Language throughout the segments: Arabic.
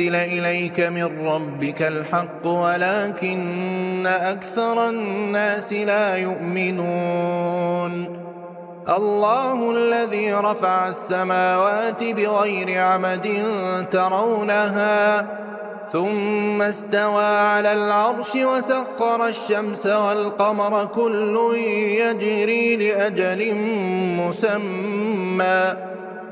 إليك من ربك الحق ولكن أكثر الناس لا يؤمنون. الله الذي رفع السماوات بغير عمد ترونها ثم استوى على العرش وسخر الشمس والقمر كل يجري لأجل مسمى.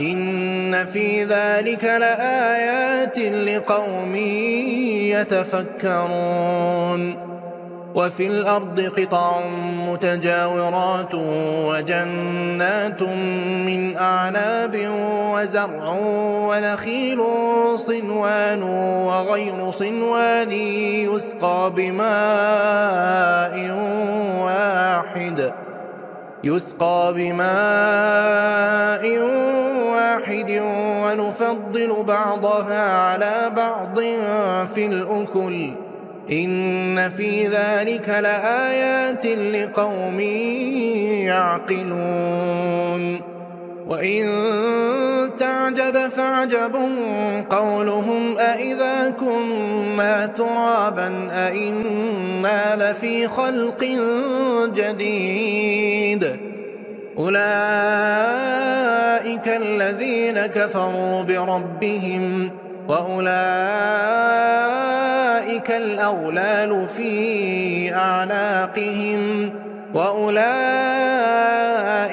إن في ذلك لآيات لقوم يتفكرون وفي الأرض قطع متجاورات وجنات من أعناب وزرع ونخيل صنوان وغير صنوان يسقى بماء واحد يسقى بماء واحد ونفضل بعضها على بعض في الأكل إن في ذلك لآيات لقوم يعقلون وإن تعجب فعجب قولهم أئذا كنا ترابا أئنا لفي خلق جديد أولئك الذين كفروا بربهم وأولئك الأغلال في أعناقهم وأولئك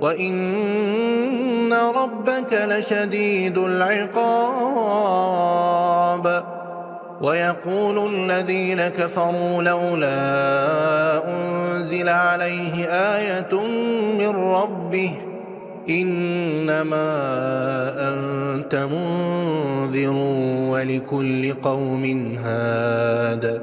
وإن ربك لشديد العقاب ويقول الذين كفروا لولا أنزل عليه آية من ربه إنما أنت منذر ولكل قوم هاد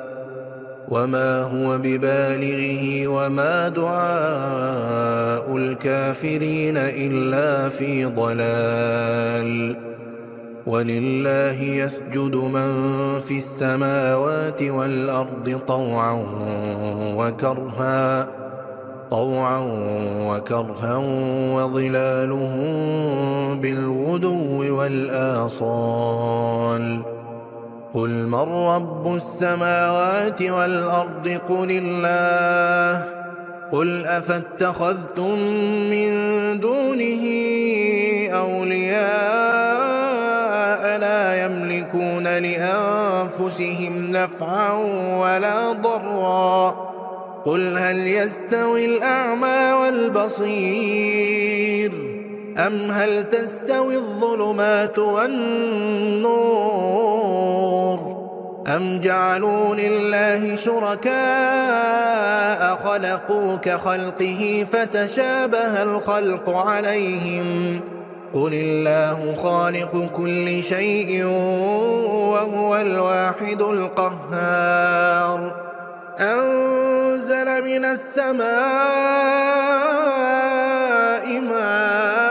وما هو ببالغه وما دعاء الكافرين إلا في ضلال ولله يسجد من في السماوات والأرض طوعا وكرها طوعا وكرها وظلالهم بالغدو والآصال قل من رب السماوات والأرض قل الله قل أفاتخذتم من دونه أولياء يملكون لأنفسهم نفعا ولا ضرا قل هل يستوي الأعمى والبصير أم هل تستوي الظلمات والنور؟ أم جعلوا لله شركاء خلقوا كخلقه فتشابه الخلق عليهم ۖ؟ قل الله خالق كل شيء وهو الواحد القهار. أنزل من السماء ماء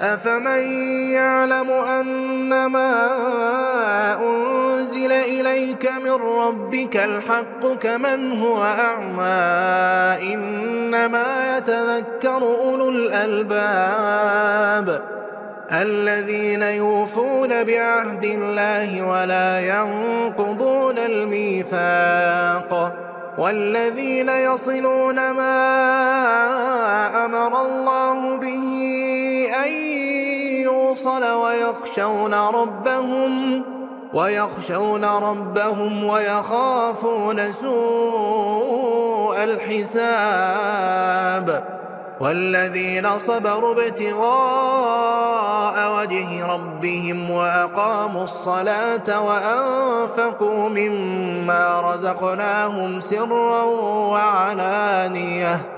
أفمن يعلم أنما أنزل إليك من ربك الحق كمن هو أعمى إنما يتذكر أولو الألباب الذين يوفون بعهد الله ولا ينقضون الميثاق والذين يصلون ما ويخشون ربهم ويخشون ربهم ويخافون سوء الحساب والذين صبروا ابتغاء وجه ربهم وأقاموا الصلاة وأنفقوا مما رزقناهم سرا وعلانية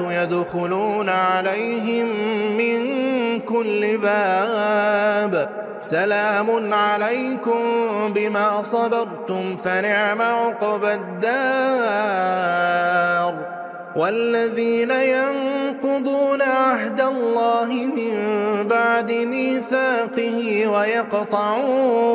يدخلون عليهم من كل باب. سلام عليكم بما صبرتم فنعم عقبى الدار. والذين ينقضون عهد الله من بعد ميثاقه ويقطعون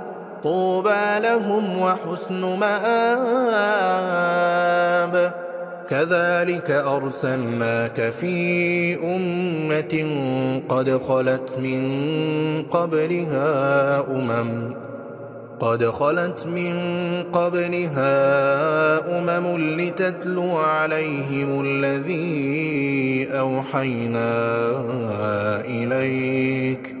طوبى لهم وحسن مآب. كذلك أرسلناك في أمة قد خلت من قبلها أمم. قد خلت من قبلها أمم لتتلو عليهم الذي أوحينا إليك.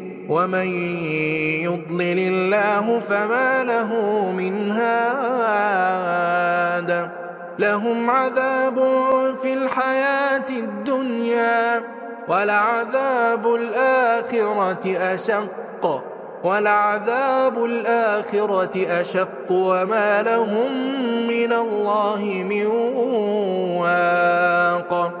ومن يضلل الله فما له من هاد. لهم عذاب في الحياة الدنيا ولعذاب الآخرة أشق. ولعذاب الآخرة أشق. وما لهم من الله من واق.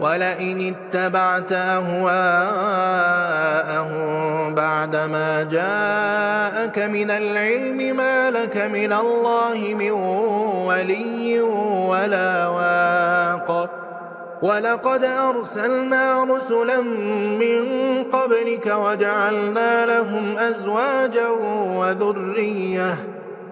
ولئن اتبعت أهواءهم بعدما جاءك من العلم ما لك من الله من ولي ولا واق. ولقد أرسلنا رسلا من قبلك وجعلنا لهم أزواجا وذريةً